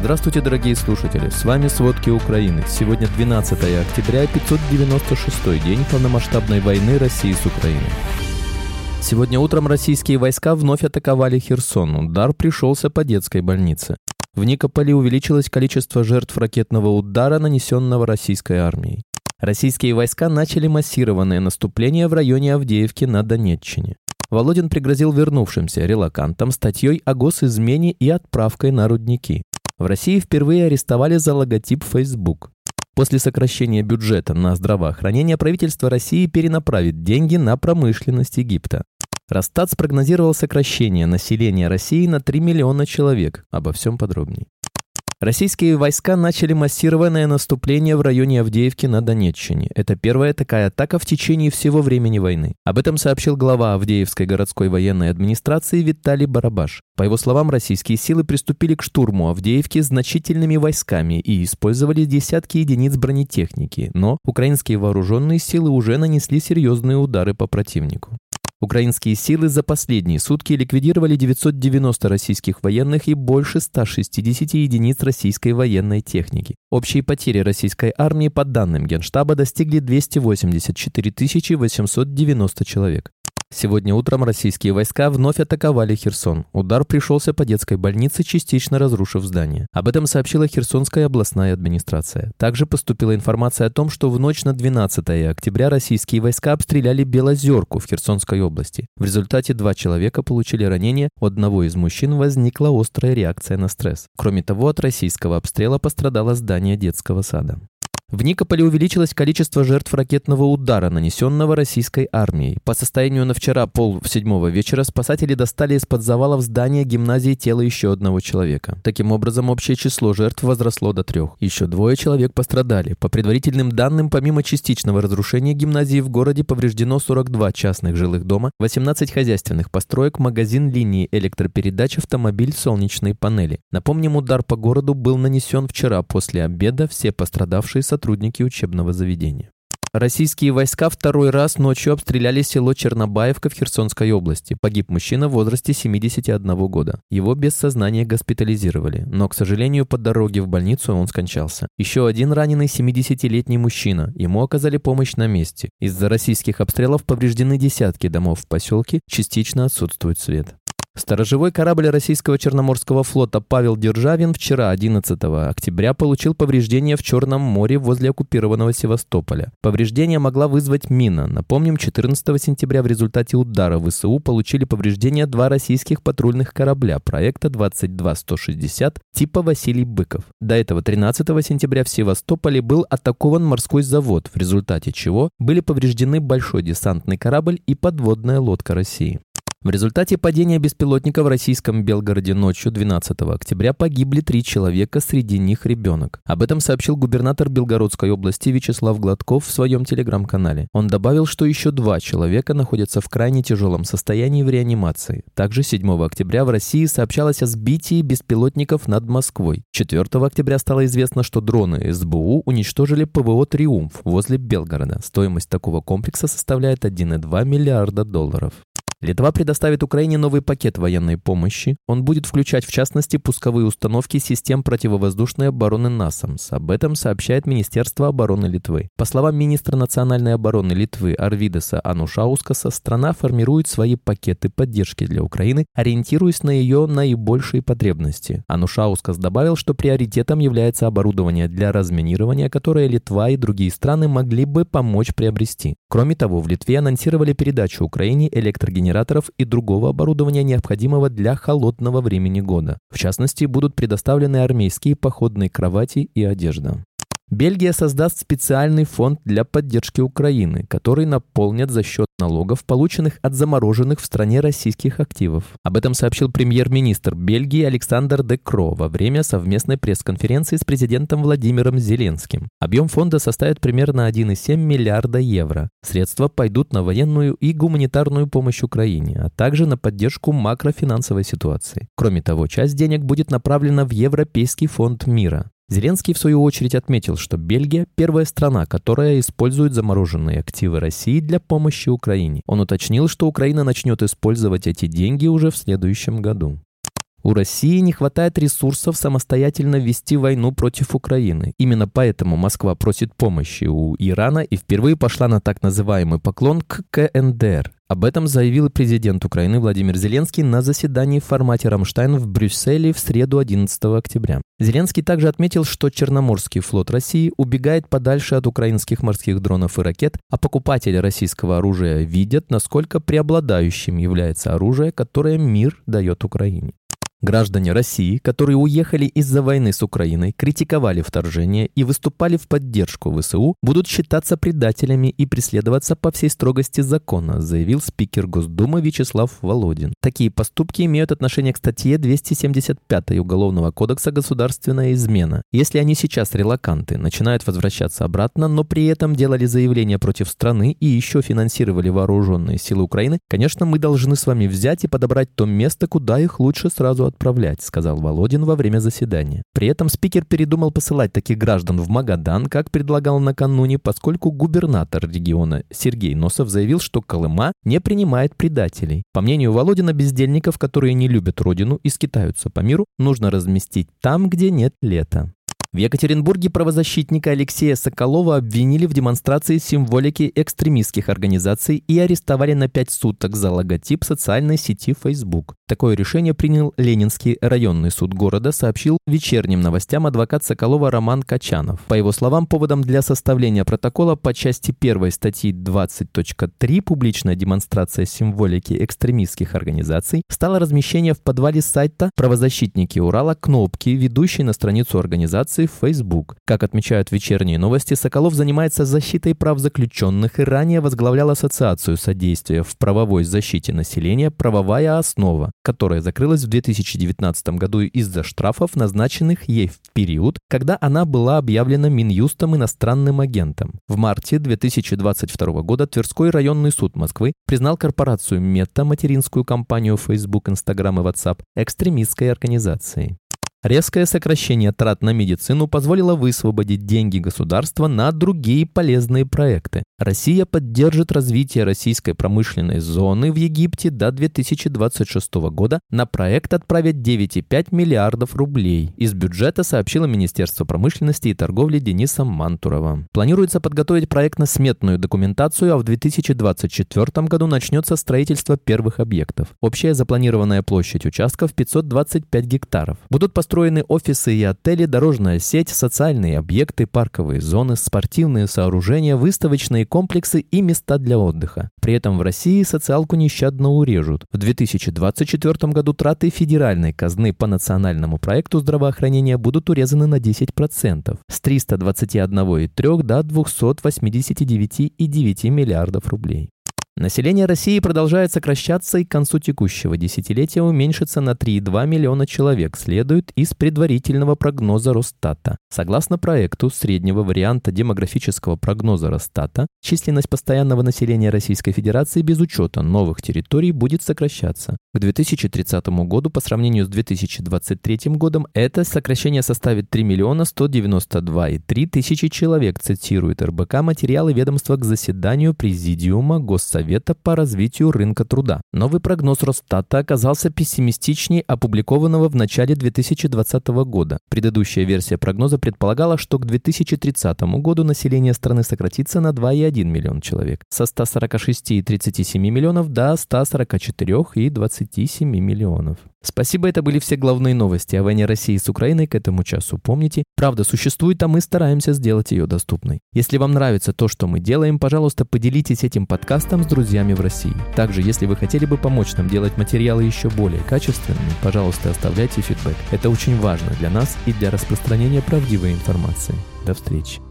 Здравствуйте, дорогие слушатели! С вами «Сводки Украины». Сегодня 12 октября, 596 день полномасштабной войны России с Украиной. Сегодня утром российские войска вновь атаковали Херсон. Удар пришелся по детской больнице. В Никополе увеличилось количество жертв ракетного удара, нанесенного российской армией. Российские войска начали массированное наступление в районе Авдеевки на Донеччине. Володин пригрозил вернувшимся релакантам статьей о госизмене и отправкой на рудники. В России впервые арестовали за логотип Facebook. После сокращения бюджета на здравоохранение правительство России перенаправит деньги на промышленность Египта. Росстат спрогнозировал сокращение населения России на 3 миллиона человек. Обо всем подробнее. Российские войска начали массированное наступление в районе Авдеевки на Донеччине. Это первая такая атака в течение всего времени войны. Об этом сообщил глава Авдеевской городской военной администрации Виталий Барабаш. По его словам, российские силы приступили к штурму Авдеевки значительными войсками и использовали десятки единиц бронетехники, но украинские вооруженные силы уже нанесли серьезные удары по противнику. Украинские силы за последние сутки ликвидировали 990 российских военных и больше 160 единиц российской военной техники. Общие потери российской армии по данным Генштаба достигли 284 890 человек. Сегодня утром российские войска вновь атаковали Херсон. Удар пришелся по детской больнице, частично разрушив здание. Об этом сообщила Херсонская областная администрация. Также поступила информация о том, что в ночь на 12 октября российские войска обстреляли Белозерку в Херсонской области. В результате два человека получили ранения, у одного из мужчин возникла острая реакция на стресс. Кроме того, от российского обстрела пострадало здание детского сада. В Никополе увеличилось количество жертв ракетного удара, нанесенного российской армией. По состоянию на вчера пол седьмого вечера спасатели достали из-под завалов здания гимназии тело еще одного человека. Таким образом, общее число жертв возросло до трех. Еще двое человек пострадали. По предварительным данным, помимо частичного разрушения гимназии в городе повреждено 42 частных жилых дома, 18 хозяйственных построек, магазин линии электропередач, автомобиль, солнечные панели. Напомним, удар по городу был нанесен вчера после обеда. Все пострадавшие сотрудники сотрудники учебного заведения. Российские войска второй раз ночью обстреляли село Чернобаевка в Херсонской области. Погиб мужчина в возрасте 71 года. Его без сознания госпитализировали, но, к сожалению, по дороге в больницу он скончался. Еще один раненый 70-летний мужчина. Ему оказали помощь на месте. Из-за российских обстрелов повреждены десятки домов в поселке, частично отсутствует свет. Сторожевой корабль российского Черноморского флота Павел Державин вчера, 11 октября, получил повреждения в Черном море возле оккупированного Севастополя. Повреждение могла вызвать мина. Напомним, 14 сентября в результате удара ВСУ получили повреждения два российских патрульных корабля проекта 22160 типа Василий Быков. До этого 13 сентября в Севастополе был атакован морской завод, в результате чего были повреждены большой десантный корабль и подводная лодка России. В результате падения беспилотника в российском Белгороде ночью 12 октября погибли три человека, среди них ребенок. Об этом сообщил губернатор Белгородской области Вячеслав Гладков в своем телеграм-канале. Он добавил, что еще два человека находятся в крайне тяжелом состоянии в реанимации. Также 7 октября в России сообщалось о сбитии беспилотников над Москвой. 4 октября стало известно, что дроны СБУ уничтожили ПВО «Триумф» возле Белгорода. Стоимость такого комплекса составляет 1,2 миллиарда долларов. Литва предоставит Украине новый пакет военной помощи. Он будет включать, в частности, пусковые установки систем противовоздушной обороны НАСАМС. Об этом сообщает Министерство обороны Литвы. По словам министра национальной обороны Литвы Арвидеса Анушаускаса, страна формирует свои пакеты поддержки для Украины, ориентируясь на ее наибольшие потребности. Анушаускас добавил, что приоритетом является оборудование для разминирования, которое Литва и другие страны могли бы помочь приобрести. Кроме того, в Литве анонсировали передачу Украине электрогенераторов генераторов и другого оборудования, необходимого для холодного времени года. В частности, будут предоставлены армейские походные кровати и одежда. Бельгия создаст специальный фонд для поддержки Украины, который наполнят за счет налогов, полученных от замороженных в стране российских активов. Об этом сообщил премьер-министр Бельгии Александр Де Кро во время совместной пресс-конференции с президентом Владимиром Зеленским. Объем фонда составит примерно 1,7 миллиарда евро. Средства пойдут на военную и гуманитарную помощь Украине, а также на поддержку макрофинансовой ситуации. Кроме того, часть денег будет направлена в Европейский фонд мира. Зеленский, в свою очередь, отметил, что Бельгия – первая страна, которая использует замороженные активы России для помощи Украине. Он уточнил, что Украина начнет использовать эти деньги уже в следующем году. У России не хватает ресурсов самостоятельно вести войну против Украины. Именно поэтому Москва просит помощи у Ирана и впервые пошла на так называемый поклон к КНДР. Об этом заявил президент Украины Владимир Зеленский на заседании в формате «Рамштайн» в Брюсселе в среду 11 октября. Зеленский также отметил, что Черноморский флот России убегает подальше от украинских морских дронов и ракет, а покупатели российского оружия видят, насколько преобладающим является оружие, которое мир дает Украине. Граждане России, которые уехали из-за войны с Украиной, критиковали вторжение и выступали в поддержку ВСУ, будут считаться предателями и преследоваться по всей строгости закона, заявил спикер Госдумы Вячеслав Володин. Такие поступки имеют отношение к статье 275 Уголовного кодекса «Государственная измена». Если они сейчас релаканты, начинают возвращаться обратно, но при этом делали заявления против страны и еще финансировали вооруженные силы Украины, конечно, мы должны с вами взять и подобрать то место, куда их лучше сразу отправлять», — сказал Володин во время заседания. При этом спикер передумал посылать таких граждан в Магадан, как предлагал накануне, поскольку губернатор региона Сергей Носов заявил, что Колыма не принимает предателей. По мнению Володина, бездельников, которые не любят родину и скитаются по миру, нужно разместить там, где нет лета. В Екатеринбурге правозащитника Алексея Соколова обвинили в демонстрации символики экстремистских организаций и арестовали на пять суток за логотип социальной сети Facebook. Такое решение принял Ленинский районный суд города, сообщил вечерним новостям адвокат Соколова Роман Качанов. По его словам, поводом для составления протокола по части 1 статьи 20.3 «Публичная демонстрация символики экстремистских организаций» стало размещение в подвале сайта «Правозащитники Урала» кнопки, ведущей на страницу организации публикаций в Facebook. Как отмечают вечерние новости, Соколов занимается защитой прав заключенных и ранее возглавлял Ассоциацию содействия в правовой защите населения «Правовая основа», которая закрылась в 2019 году из-за штрафов, назначенных ей в период, когда она была объявлена Минюстом иностранным агентом. В марте 2022 года Тверской районный суд Москвы признал корпорацию Мета, материнскую компанию Facebook, Instagram и WhatsApp, экстремистской организацией. Резкое сокращение трат на медицину позволило высвободить деньги государства на другие полезные проекты. Россия поддержит развитие российской промышленной зоны в Египте до 2026 года. На проект отправят 9,5 миллиардов рублей. Из бюджета сообщило Министерство промышленности и торговли Дениса Мантурова. Планируется подготовить проектно-сметную документацию, а в 2024 году начнется строительство первых объектов. Общая запланированная площадь участков 525 гектаров. Будут построены построены офисы и отели, дорожная сеть, социальные объекты, парковые зоны, спортивные сооружения, выставочные комплексы и места для отдыха. При этом в России социалку нещадно урежут. В 2024 году траты федеральной казны по национальному проекту здравоохранения будут урезаны на 10% с 321,3 до 289,9 миллиардов рублей. Население России продолжает сокращаться и к концу текущего десятилетия уменьшится на 3,2 миллиона человек, следует из предварительного прогноза Росстата. Согласно проекту среднего варианта демографического прогноза Росстата, численность постоянного населения Российской Федерации без учета новых территорий будет сокращаться. К 2030 году по сравнению с 2023 годом это сокращение составит 3 миллиона 192,3 тысячи человек, цитирует РБК материалы ведомства к заседанию Президиума Госсовета Совета по развитию рынка труда. Новый прогноз Росстата оказался пессимистичнее опубликованного в начале 2020 года. Предыдущая версия прогноза предполагала, что к 2030 году население страны сократится на 2,1 миллион человек, со 146,37 миллионов до 144,27 миллионов. Спасибо, это были все главные новости о войне России с Украиной к этому часу. Помните, правда существует, а мы стараемся сделать ее доступной. Если вам нравится то, что мы делаем, пожалуйста, поделитесь этим подкастом с друзьями в России. Также, если вы хотели бы помочь нам делать материалы еще более качественными, пожалуйста, оставляйте фидбэк. Это очень важно для нас и для распространения правдивой информации. До встречи.